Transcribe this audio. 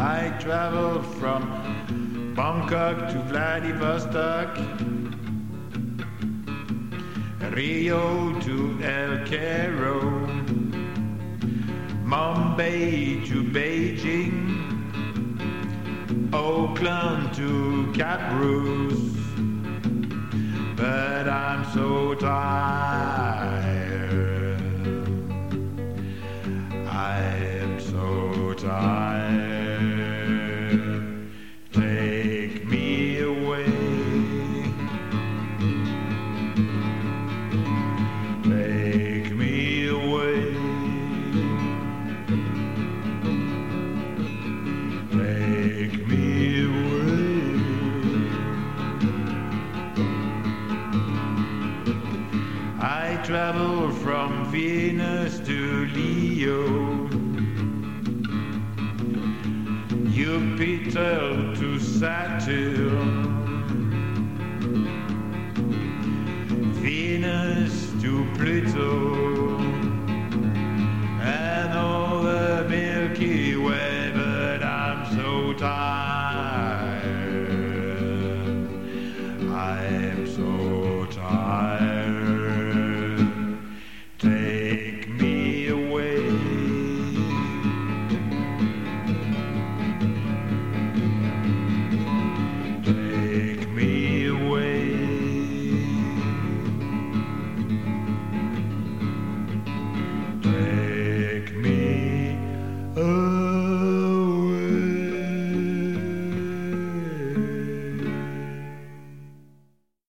I traveled from Bangkok to Vladivostok, Rio to El Cairo, Mumbai to Beijing, Oakland to Cap Bruce. But I'm so tired. I'm so tired. Take me away. Take me away. Take me away. I travel from Venus to Leo, Jupiter to Saturn, Venus to Pluto, Take me away.